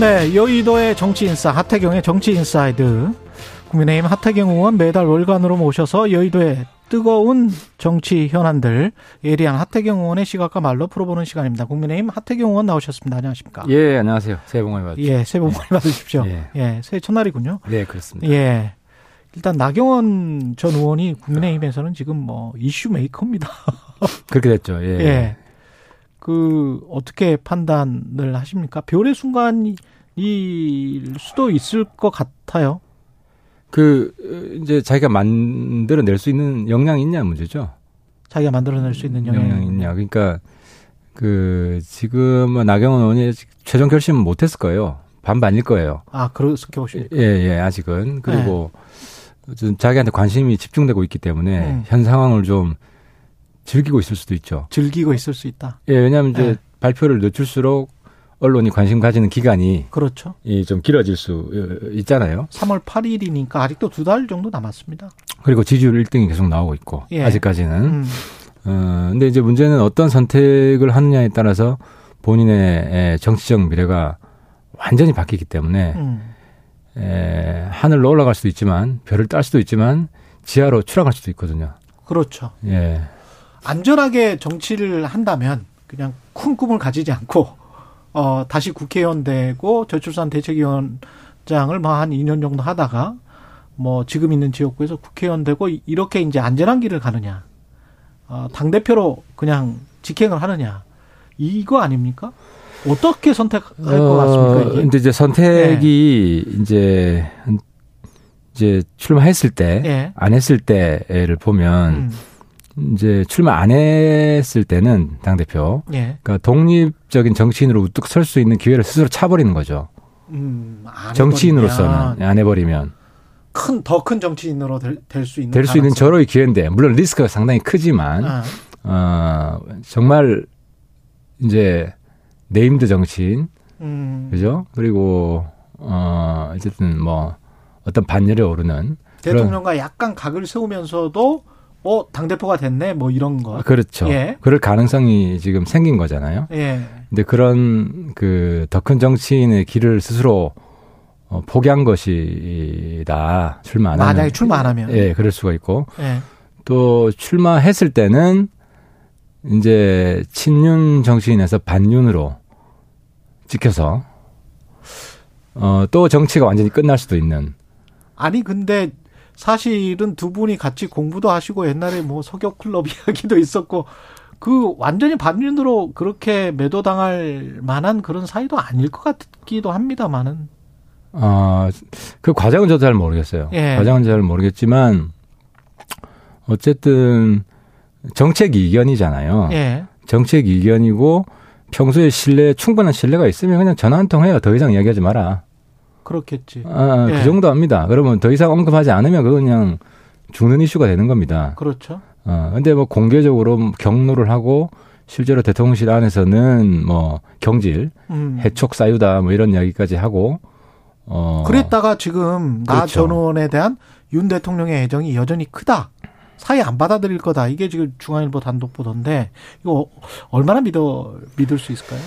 네, 여의도의 정치 인싸 하태경의 정치 인사이드. 국민의힘 하태경 의원 매달 월간으로 모셔서 여의도의 뜨거운 정치 현안들 예리한 하태경 의원의 시각과 말로 풀어보는 시간입니다. 국민의힘 하태경 의원 나오셨습니다. 안녕하십니까? 예, 안녕하세요. 새해 복 많이 받으십시오. 예, 새해 복 많이 받으십시오. 예. 예, 새해 첫날이군요. 네, 그렇습니다. 예. 일단 나경원 전 의원이 국민의힘에서는 지금 뭐 이슈 메이커입니다. 그렇게 됐죠. 예. 예. 그 어떻게 판단을 하십니까? 별의 순간 일 수도 있을 것 같아요. 그 이제 자기가 만들어낼 수 있는 역량이 있냐 문제죠. 자기가 만들어낼 수 있는 영향이 역량이 있냐. 그러니까 그 지금 나경원 의원이 최종 결심은 못했을 거예요. 반반일 거예요. 아, 그렇게 보십니까? 예, 예, 아직은. 그리고 좀 자기한테 관심이 집중되고 있기 때문에 음. 현 상황을 좀 즐기고 있을 수도 있죠. 즐기고 있을 수 있다. 예, 왜냐하면 이제 네. 발표를 늦출수록 언론이 관심 가지는 기간이 그렇죠. 이 좀 길어질 수 어, 있잖아요. 3월 8일이니까 아직도 두 달 정도 남았습니다. 그리고 지지율 1등이 계속 나오고 있고 예. 아직까지는. 음. 어, 근데 이제 문제는 어떤 선택을 하느냐에 따라서 본인의 에, 정치적 미래가 완전히 바뀌기 때문에 음. 에, 하늘로 올라갈 수도 있지만 별을 딸 수도 있지만 지하로 추락할 수도 있거든요. 그렇죠. 예. 안전하게 정치를 한다면 그냥 큰 꿈을 가지지 않고 어 다시 국회의원 되고 저출산 대책위원장을 뭐 한 2년 정도 하다가 뭐 지금 있는 지역구에서 국회의원 되고 이렇게 이제 안전한 길을 가느냐 어 당 대표로 그냥 직행을 하느냐 이거 아닙니까? 어떻게 선택할 것 같습니까? 이게? 근데 이제 선택이 이제 이제 출마했을 때, 예. 안 했을 때를 보면 음. 이제 출마 안 했을 때는 당 대표, 예. 그러니까 독립적인 정치인으로 우뚝 설 수 있는 기회를 스스로 차버리는 거죠. 음, 안 정치인으로서는 안 해버리면 큰 더 큰 정치인으로 될 수 있는 될 수 있는. 절호의 기회인데 물론 리스크가 상당히 크지만 아, 어 정말 이제 네임드 정치인 음, 그죠? 그리고 어 어쨌든 뭐 어떤 반열에 오르는 대통령과 약간 각을 세우면서도 어 당대표가 됐네 뭐 이런 거. 그렇죠. 예. 그럴 가능성이 지금 생긴 거잖아요. 예. 근데 그런 그 더 큰 정치인의 길을 스스로 어, 포기한 것이다. 출마 안 하면. 만약에 출마 안 하면. 예, 그럴 수가 있고 예. 또 출마했을 때는 이제 친윤 정치인에서 반윤으로 찍혀서 어, 또 정치가 완전히 끝날 수도 있는 아니 근데 사실은 두 분이 같이 공부도 하시고 옛날에 뭐 서격 클럽 이야기도 있었고 그 완전히 반윤으로 그렇게 매도당할 만한 그런 사이도 아닐 것 같기도 합니다만은. 어, 그 과정은 저도 잘 모르겠어요. 예. 과정은 잘 모르겠지만 어쨌든 정책 이견이잖아요. 예. 정책 이견이고 평소에 신뢰 충분한 신뢰가 있으면 그냥 전화 한 통 해요. 더 이상 이야기하지 마라. 그렇겠지. 아, 예. 그 정도 합니다. 그러면 더 이상 언급하지 않으면 그건 그냥 죽는 이슈가 되는 겁니다. 그렇죠. 어, 근데 뭐 공개적으로 경로를 하고 실제로 대통령실 안에서는 뭐 경질, 음. 해촉 사유다 뭐 이런 이야기까지 하고 어 그랬다가 지금 나 그렇죠. 전 의원에 대한 윤 대통령의 애정이 여전히 크다. 사회 안 받아들일 거다. 이게 지금 중앙일보 단독 보도인데 이거 얼마나 믿어 믿을 수 있을까요?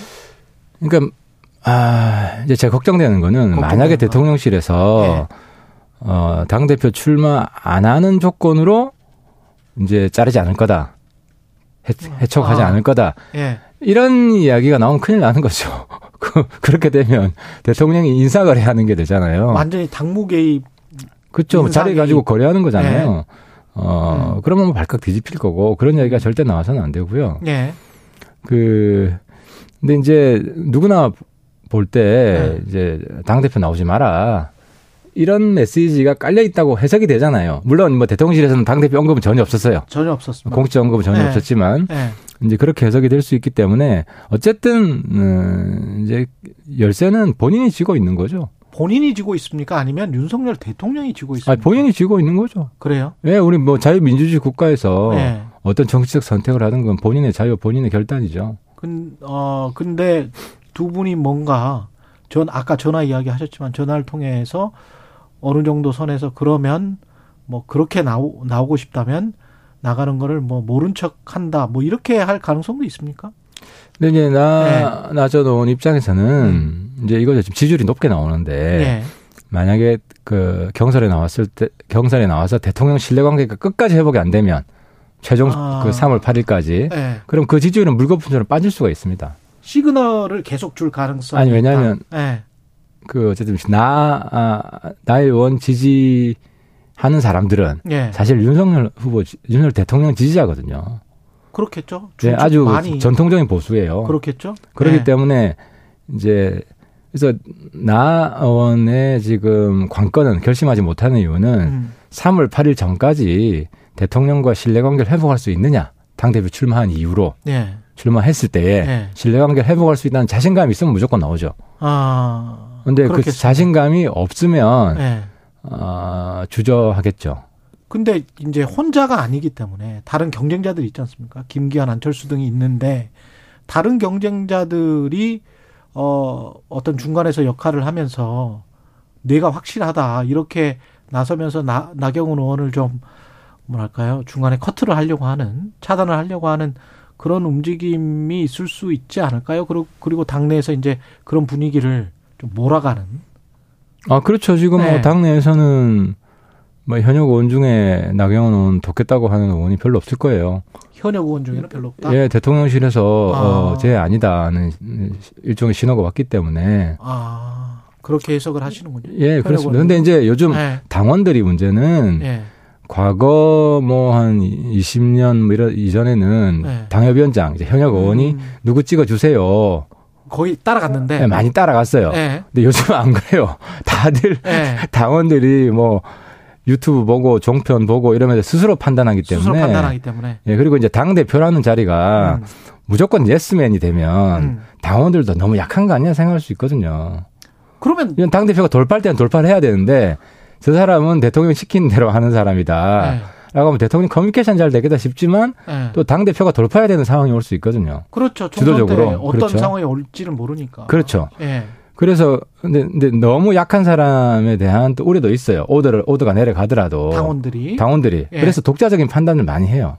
그러니까 아 이제 제가 걱정되는 거는 만약에 거. 대통령실에서 어, 당 대표 출마 안 하는 조건으로 이제 자르지 않을 거다. 해, 해촉하지 아. 않을 거다. 예. 이런 이야기가 나오면 큰일 나는 거죠. 그- 그렇게 되면 대통령이 인사거래 하는 게 되잖아요. 완전히 당무 개입. 그렇죠. 자리 가지고. 거래하는 거잖아요. 네. 어, 음. 그러면 뭐 발칵 뒤집힐 거고 그런 이야기가 절대 나와서는 안 되고요. 예. 그 근데 이제 누구나 볼때 네. 이제 당 대표 나오지 마라. 이런 메시지가 깔려 있다고 해석이 되잖아요. 물론 뭐 대통령실에서는 당 대표 언급은 전혀 없었어요. 전혀 없었습니다. 공식 언급은 전혀 네. 없었지만 예. 이제 그렇게 해석이 될 수 있기 때문에 어쨌든 음, 이제 열쇠는 본인이 쥐고 있는 거죠. 본인이 지고 있습니까? 아니면 윤석열 대통령이 지고 있습니까? 아니, 본인이 지고 있는 거죠. 그래요? 예, 우리 뭐 자유민주주의 국가에서 네. 어떤 정치적 선택을 하는 건 본인의 자유, 본인의 결단이죠. 근, 어, 근데 두 분이 뭔가 전 아까 전화 이야기 하셨지만 전화를 통해서 어느 정도 선에서 그러면 뭐 그렇게 나오, 나오고 싶다면 나가는 거를 뭐 모른 척 한다 뭐 이렇게 할 가능성도 있습니까? 근데 이제 나, 네. 나저 놓은 입장에서는 이제 이거 지금 지지율이 높게 나오는데 예. 만약에 그 경선에 나왔을 때 경선에 나와서 대통령 신뢰 관계가 끝까지 회복이 안 되면 최종 아. 그 3월 8일까지 예. 그럼 그 지지율은 물거품처럼 빠질 수가 있습니다. 시그널을 계속 줄 가능성이 아니, 왜냐하면. 예. 그 어쨌든 나 아, 나의 원 지지 하는 사람들은 예. 사실 윤석열 후보 지- 윤석열 대통령 지지자거든요. 그렇겠죠. 네, 중- 아주 많이 전통적인 보수예요. 그렇겠죠. 그렇기 예. 때문에 이제 그래서 나 의원의 지금 관건은 결심하지 못하는 이유는 음. 3월 8일 전까지 대통령과 신뢰 관계를 회복할 수 있느냐 당 대표 출마한 이후로 예. 출마했을 때에 예. 신뢰관계를 회복할 수 있다는 자신감이 있으면 무조건 나오죠. 아. 근데 그 그렇겠습니다. 자신감이 없으면 예. 어, 주저하겠죠. 근데 이제 혼자가 아니기 때문에 다른 경쟁자들이 있지 않습니까? 김기현, 안철수 등이 있는데 다른 경쟁자들이 어 어떤 중간에서 역할을 하면서 내가 확실하다 이렇게 나서면서 나, 나경원 의원을 좀 뭐랄까요 중간에 커트를 하려고 하는 차단을 하려고 하는 그런 움직임이 있을 수 있지 않을까요? 그리고 그리고 당내에서 이제 그런 분위기를 좀 몰아가는 아 그렇죠. 지금 네. 뭐 당내에서는 뭐 현역 의원 중에 나경원 의원 돕겠다고 하는 의원이 별로 없을 거예요. 현역 의원 중에는 별로 없다. 예, 대통령실에서 아. 어, 제 아니다는 일종의 신호가 왔기 때문에 아 그렇게 해석을 하시는군요. 예, 그렇습니다. 근데 이제 요즘 네. 당원들이 문제는 예. 과거 뭐 한 20년 뭐 이런 이전에는 네. 당협위원장 이제 현역 의원이 음, 누구 찍어 주세요. 거의 따라갔는데. 예, 많이 따라갔어요. 예. 근데 요즘 안 그래요. 다들 예. 당원들이 뭐 유튜브 보고 종편 보고 이러면서 스스로 판단하기 때문에 스스로 판단하기 때문에. 예, 그리고 이제 당 대표라는 자리가 음, 무조건 예스맨이 되면 음. 당원들도 너무 약한 거 아니야 생각할 수 있거든요. 그러면 당 대표가 돌파할 때는 돌파를 해야 되는데 저 사람은 대통령 시키는 대로 하는 사람이다. 예. 라고 하면 대통령 커뮤니케이션 잘 되겠다 싶지만 예. 또당 대표가 돌파해야 되는 상황이 올 수 있거든요. 그렇죠. 주도적으로. 어떤 그렇죠. 상황이 올지는 모르니까. 그렇죠. 예. 그래서 근데, 근데 너무 약한 사람에 대한 또 우려도 있어요. 오더를 오더가 내려가더라도 당원들이. 당원들이 예. 그래서 독자적인 판단을 많이 해요.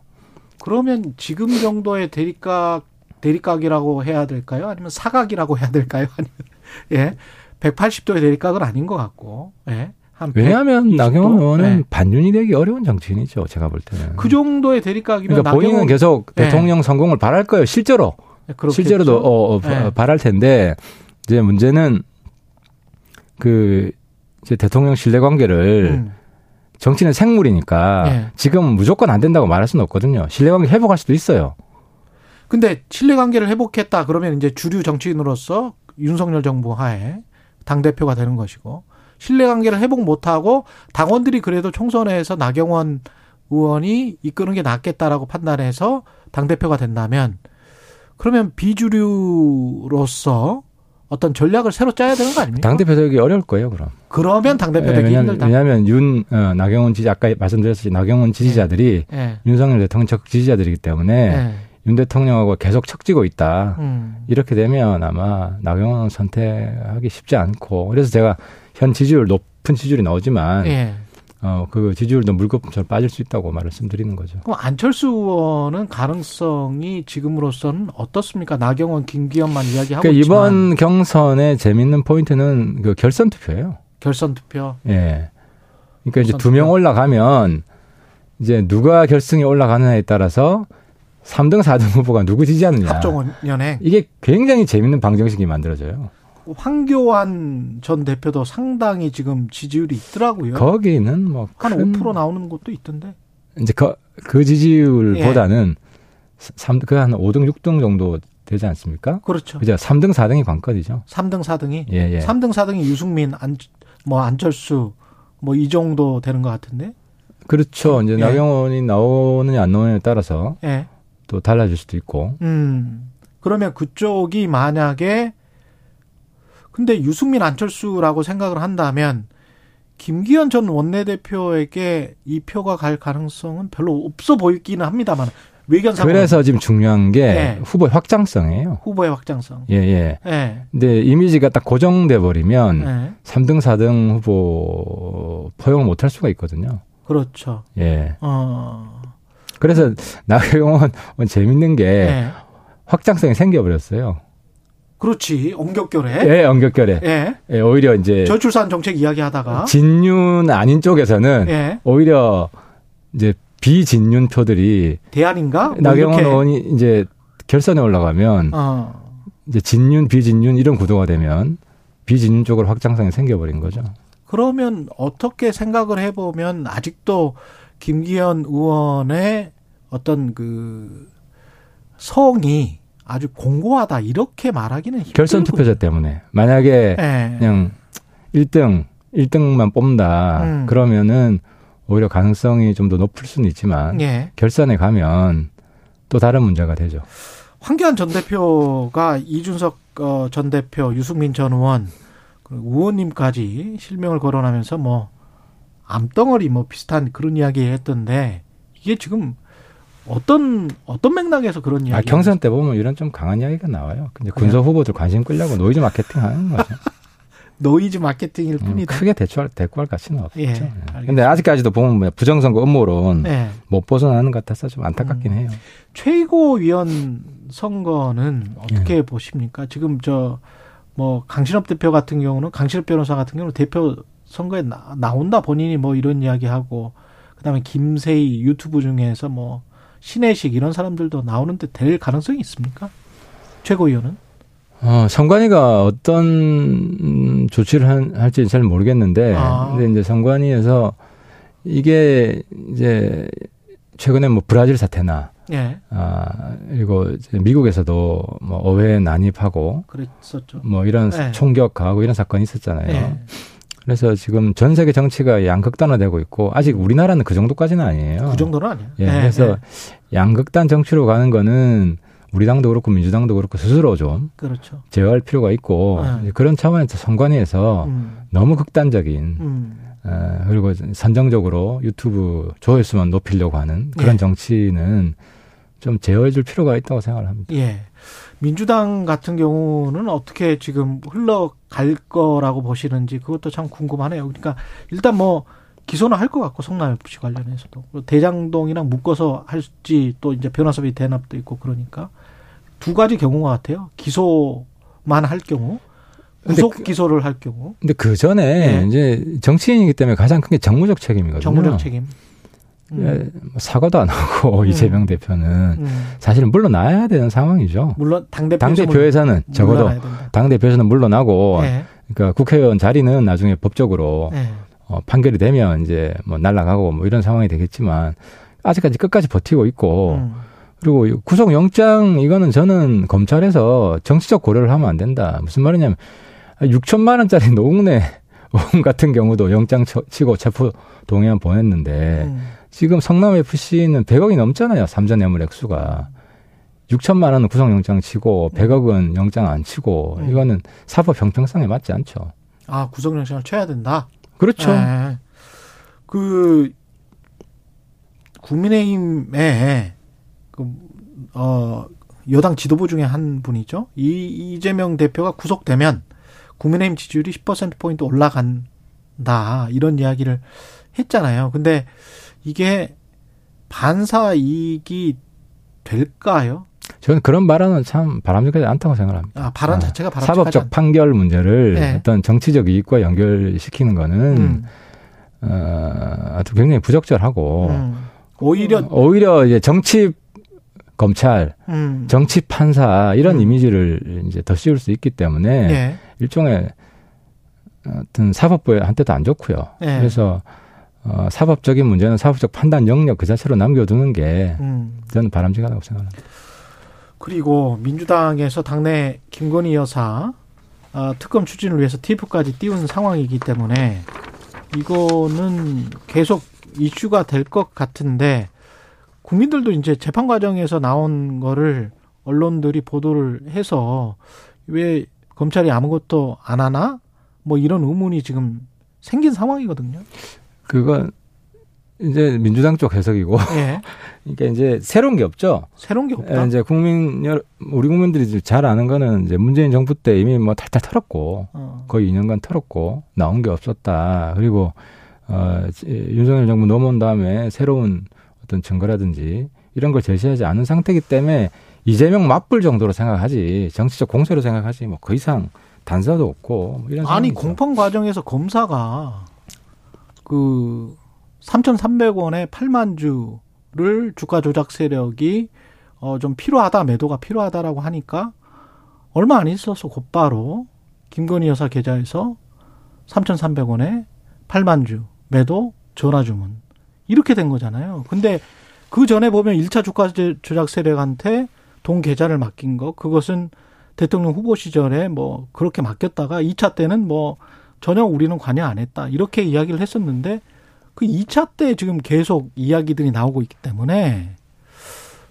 그러면 지금 정도의 대립각 대립각이라고 해야 될까요? 아니면 사각이라고 해야 될까요? 아니면 예. 180도의 대립각은 아닌 것 같고. 예. 한 왜냐하면 120도? 나경원 의원은 예. 반윤이 되기 어려운 정치인이죠. 제가 볼 때는. 그 정도의 대립각이면 그러니까 본인은 나경원- 계속 예. 대통령 성공을 바랄 거예요. 실제로 그렇겠죠? 실제로도 어, 어, 예. 바랄 텐데 이제 문제는 그 이제 대통령 신뢰 관계를 음. 정치는 생물이니까 예. 지금 무조건 안 된다고 말할 수는 없거든요. 신뢰 관계 회복할 수도 있어요. 근데 신뢰 관계를 회복했다 그러면 이제 주류 정치인으로서 윤석열 정부 하에 당 대표가 되는 것이고 신뢰 관계를 회복 못 하고 당원들이 그래도 총선에서 나경원 의원이 이끄는 게 낫겠다라고 판단해서 당 대표가 된다면 그러면 비주류로서 어떤 전략을 새로 짜야 되는 거 아닙니까? 당 대표 되기 어려울 거예요. 그럼. 그러면 당 대표 예, 되기 왜냐하면, 힘들다. 왜냐하면 윤 어, 나경원 지지 아까 말씀드렸듯이 나경원 지지자들이 예. 윤석열 대통령 적 지지자들이기 때문에 예. 윤 대통령하고 계속 척지고 있다. 음. 이렇게 되면 아마 나경원 선택하기 쉽지 않고 그래서 제가 현 지지율 높은 지지율이 나오지만 예. 어, 그 지지율도 물거품처럼 빠질 수 있다고 말씀드리는 거죠. 그럼 안철수 의원은 가능성이 지금으로서는 어떻습니까? 나경원, 김기현만 이야기하고 그러니까 있지만 이번 경선의 재밌는 포인트는 그 결선 투표예요. 결선 투표. 예. 그러니까 이제 두 명. 올라가면 이제 누가 결승에 올라가느냐에 따라서 3등, 4등 후보가 누구 지지하느냐. 합종 연행. 이게 굉장히 재밌는 방정식이 만들어져요. 황교안 전 대표도 상당히 지금 지지율이 있더라고요. 거기는 뭐한 큰- 5% 나오는 곳도 있던데. 이제 그, 그 지지율보다는 삼 그한 5등, 6등 정도 되지 않습니까? 그렇죠. 그죠? 3등, 4등이 관건이죠. 3등, 4등이. 예, 예. 3등, 4등이 유승민, 안, 뭐 안철수 뭐 이 정도 되는 것 같은데. 그렇죠. 이제 예. 나경원이 나오느냐 안 나오느냐에 따라서 예. 또 달라질 수도 있고. 음. 그러면 그쪽이 만약에 근데 유승민 안철수라고 생각을 한다면 김기현 전 원내대표에게 이 표가 갈 가능성은 별로 없어 보이기는 합니다만 외견상 그래서 지금 중요한 게 네. 후보의 확장성이에요. 후보의 확장성. 예, 예. 예. 근데 이미지가 딱 고정돼 버리면 예. 3등, 4등 후보 포용을 못할 수가 있거든요. 그렇죠. 예. 어. 그래서 나경원 재밌는 게 예. 확장성이 생겨버렸어요. 그렇지. 엄격결에. 예, 연결결에. 예. 예, 오히려 이제 저출산 정책 이야기하다가 진윤 아닌 쪽에서는 예. 오히려 이제 비진윤 표들이 대안인가? 뭐 나경원. 의원이 이제 결선에 올라가면 어. 이제 진윤, 비진윤 이런 구도가 되면 비진윤 쪽으로 확장성이 생겨버린 거죠. 그러면 어떻게 생각을 해보면 아직도 김기현 의원의 어떤 그 성이 아주 공고하다 이렇게 말하기는 힘들고. 결선 투표자 때문에 만약에 예. 그냥 1등, 1등만 뽑는다. 음. 그러면은 오히려 가능성이 좀 더 높을 수는 있지만 예. 결선에 가면 또 다른 문제가 되죠. 황교안 전 대표가 이준석 어, 전 대표, 유승민 전 의원, 그 의원님까지 실명을 거론하면서 뭐 암덩어리 뭐 비슷한 그런 이야기 했던데 이게 지금 어떤 어떤 맥락에서 그런 이야기? 아, 경선 때 보면 이런 좀 강한 이야기가 나와요. 근데 군소 후보들 관심 끌려고 노이즈 마케팅 하는 거죠. 노이즈 마케팅일 음, 뿐이다. 크게 대처할, 대꾸할 가치는 없죠. 예, 예. 알겠습니다. 근데 아직까지도 보면 뭐 부정선거 음모론 네. 못 벗어나는 것 같아서 좀 안타깝긴 음. 해요. 최고위원 선거는 어떻게 보십니까? 지금 저 뭐 강신업 대표 같은 경우는 강신업 변호사 같은 경우는 대표 선거에 나, 나온다 본인이 뭐 이런 이야기 하고 그 다음에 김세희 유튜브 중에서 뭐 신혜식 이런 사람들도 나오는데 될 가능성이 있습니까? 최고위원은? 어, 선관위가 어떤 음, 조치를 한- 할지 잘 모르겠는데, 아. 근데 이제 선관위에서 이게 이제 최근에 뭐 브라질 사태나 예, 아 그리고 이제 미국에서도 뭐 어회 난입하고 그랬었죠. 뭐 이런 네. 총격하고 이런 사건이 있었잖아요. 예, 그래서 지금 전 세계 정치가 양극단화되고 있고 아직 우리나라는 그 정도까지는 아니에요. 그 정도는 아니에요. 예, 그래서 양극단 정치로 가는 거는 우리 당도 그렇고 민주당도 그렇고 스스로 좀 그렇죠. 제어할 필요가 있고 네. 그런 차원에서 선관위에서 음, 너무 극단적인 음, 어, 그리고 선정적으로 유튜브 조회수만 높이려고 하는 그런 예. 정치는 좀 제어해 줄 필요가 있다고 생각을 합니다. 예. 민주당 같은 경우는 어떻게 지금 흘러갈 거라고 보시는지 그것도 참 궁금하네요. 그러니까 일단 뭐 기소는 할 것 같고 성남 FC 관련해서도 대장동이랑 묶어서 할지 또 이제 변호사비 대납도 있고 그러니까 두 가지 경우가 같아요. 기소만 할 경우 구속 그- 기소를 할 경우 근데 그 전에 예. 이제 정치인이기 때문에 가장 큰 게 정무적 책임이거든요. 정무적 책임. 음. 예, 뭐 사과도 안 하고 음. 이재명 대표는 음. 사실은 물러나야 되는 상황이죠. 물론 당당 대표 대표에서 는 적어도 당 대표에서는 물러나고 네. 그러니까 국회의원 자리는 나중에 법적으로 네. 어, 판결이 되면 이제 뭐 날라가고 뭐 이런 상황이 되겠지만 아직까지 끝까지 버티고 있고 음. 그리고 이 구속영장 이거는 저는 검찰에서 정치적 고려를 하면 안 된다. 무슨 말이냐면 6천만 원짜리 노웅래 같은 경우도 영장 쳐- 치고 체포 동의안 보냈는데 음. 지금 성남 FC는 100억이 넘잖아요. 삼전 뇌물 액수가. 6천만 원은 구속영장 치고 100억은 영장 안 치고 음. 이거는 사법 형평성에 맞지 않죠. 아 구속영장을 쳐야 된다. 그렇죠. 네. 그 국민의힘에 그, 어, 여당 지도부 중에 한 분이죠. 이 이재명 대표가 구속되면 국민의힘 지지율이 10% 포인트 올라간다 이런 이야기를 했잖아요. 근데 이게 반사 이익이 될까요? 저는 그런 발언은 참 바람직하지 않다고 생각합니다. 아, 발언 아, 자체가 바람직하지 사법적. 판결 문제를 네. 어떤 정치적 이익과 연결시키는 거는 음, 어, 아주 굉장히 부적절하고 음. 오히려 오히려 이제 정치 검찰, 음, 정치 판사 이런 음. 이미지를 이제 더 씌울 수 있기 때문에 예. 일종의 어떤 사법부에 한테도 안 좋고요. 네. 그래서 어, 사법적인 문제는 사법적 판단 영역 그 자체로 남겨두는 게 음. 저는 바람직하다고 생각합니다. 그리고 민주당에서 당내 김건희 여사 아, 특검 추진을 위해서 TF까지 띄운 상황이기 때문에 이거는 계속 이슈가 될 것 같은데 국민들도 이제 재판 과정에서 나온 거를 언론들이 보도를 해서 왜 검찰이 아무것도 안 하나? 뭐 이런 의문이 지금 생긴 상황이거든요. 그건 이제 민주당 쪽 해석이고. 예. 그러니까 이제 새로운 게 없죠. 새로운 게 없다. 예, 이제 국민 여- 우리 국민들이 잘 아는 거는 이제 문재인 정부 때 이미 뭐 탈탈 털었고 어. 거의 2년간 털었고 나온 게 없었다. 그리고 어 지- 윤석열 정부 넘어온 다음에 새로운 어떤 증거라든지 이런 걸 제시하지 않은 상태이기 때문에 이재명 맞불 정도로 생각하지 정치적 공세로 생각하지 뭐 그 이상 단서도 없고 뭐 이런 아니 상황이죠. 공판 과정에서 검사가 그 3,300원에 8만 주를 주가 조작 세력이 어 좀 필요하다 매도가 필요하다라고 하니까 얼마 안 있어서 곧바로 김건희 여사 계좌에서 3,300원에 8만 주 매도 전화 주문 이렇게 된 거잖아요. 근데 그 전에 보면 1차 주가 조작 세력한테 돈 계좌를 맡긴 거 그것은 대통령 후보 시절에 뭐 그렇게 맡겼다가 2차 때는 뭐 전혀 우리는 관여 안 했다. 이렇게 이야기를 했었는데 그 2차 때 지금 계속 이야기들이 나오고 있기 때문에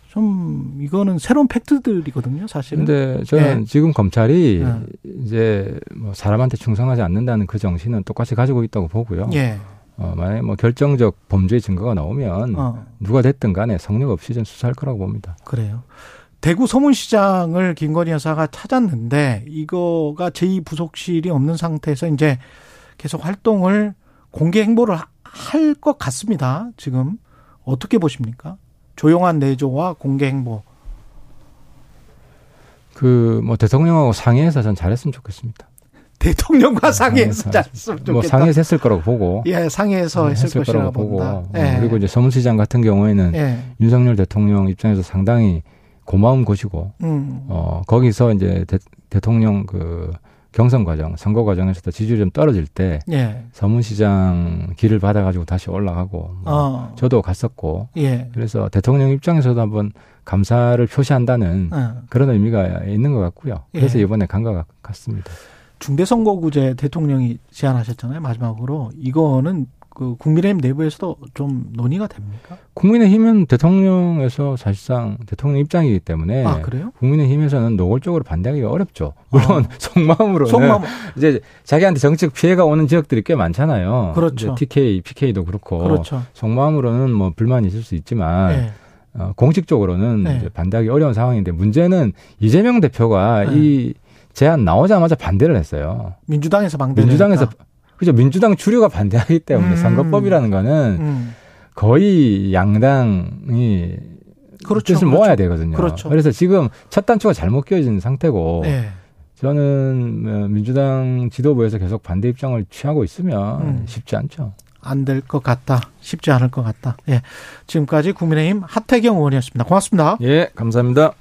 좀 이거는 새로운 팩트들이거든요, 사실은. 근데 저는 예. 지금 검찰이 예. 이제 뭐 사람한테 충성하지 않는다는 그 정신은 똑같이 가지고 있다고 보고요. 예. 어, 만약에 뭐 결정적 범죄 증거가 나오면 어, 누가 됐든 간에 성역 없이 전 수사할 거라고 봅니다. 그래요. 대구 서문시장을 김건희 여사가 찾았는데 이거가 제2부속실이 없는 상태에서 이제 계속 활동을 공개 행보를 할 것 같습니다. 지금 어떻게 보십니까? 조용한 내조와 공개 행보. 그 뭐 대통령하고 상의해서 전 잘했으면 좋겠습니다. 대통령과 상의해서 네, 잘했으면 좋겠다. 뭐 상의해서 했을 거라고 보고 예, 상의해서 네, 했을, 것이라고 보고. 어, 예. 그리고 이제 서문시장 같은 경우에는 예. 윤석열 대통령 입장에서 상당히 고마운 곳이고 음. 어 거기서 이제 대, 통령그 경선 과정 선거 과정에서도 지지율이 좀 떨어질 때 예. 서문시장 길을 받아가지고 다시 올라가고 뭐 어. 저도 갔었고 예. 그래서 대통령 입장에서도 한번 감사를 표시한다는 어. 그런 의미가 있는 것 같고요. 그래서 예. 이번에 간 것 같습니다. 중대선거구제 대통령이 제안하셨잖아요. 마지막으로 이거는 그 국민의힘 내부에서도 좀 논의가 됩니까? 국민의힘은 대통령에서 사실상 대통령 입장이기 때문에 아 그래요? 국민의힘에서는 노골적으로 반대하기가 어렵죠. 물론 속마음으로는 속마음 이제 자기한테 정책 피해가 오는 지역들이 꽤 많잖아요. 그렇죠. TK, PK도 그렇고 그렇죠. 속마음으로는 뭐 불만이 있을 수 있지만 예. 어, 공식적으로는 네. 반대하기 어려운 상황인데 문제는 이재명 대표가 네. 이 제안 나오자마자 반대를 했어요. 민주당에서 방대를 민주당에서 했다. 그죠 민주당 주류가 반대하기 때문에 음. 선거법이라는 거는 음. 거의 양당이 그렇죠. 뜻을 그렇죠. 모아야 되거든요. 그렇죠. 래서 지금 첫 단추가 잘못 끼워진 상태고 예. 저는 어, 민주당 지도부에서 계속 반대 입장을 취하고 있으면 음. 쉽지 않죠. 안 될 것 같다. 쉽지 않을 것 같다. 예. 지금까지 국민의힘 하태경 의원이었습니다. 고맙습니다. 예, 감사합니다.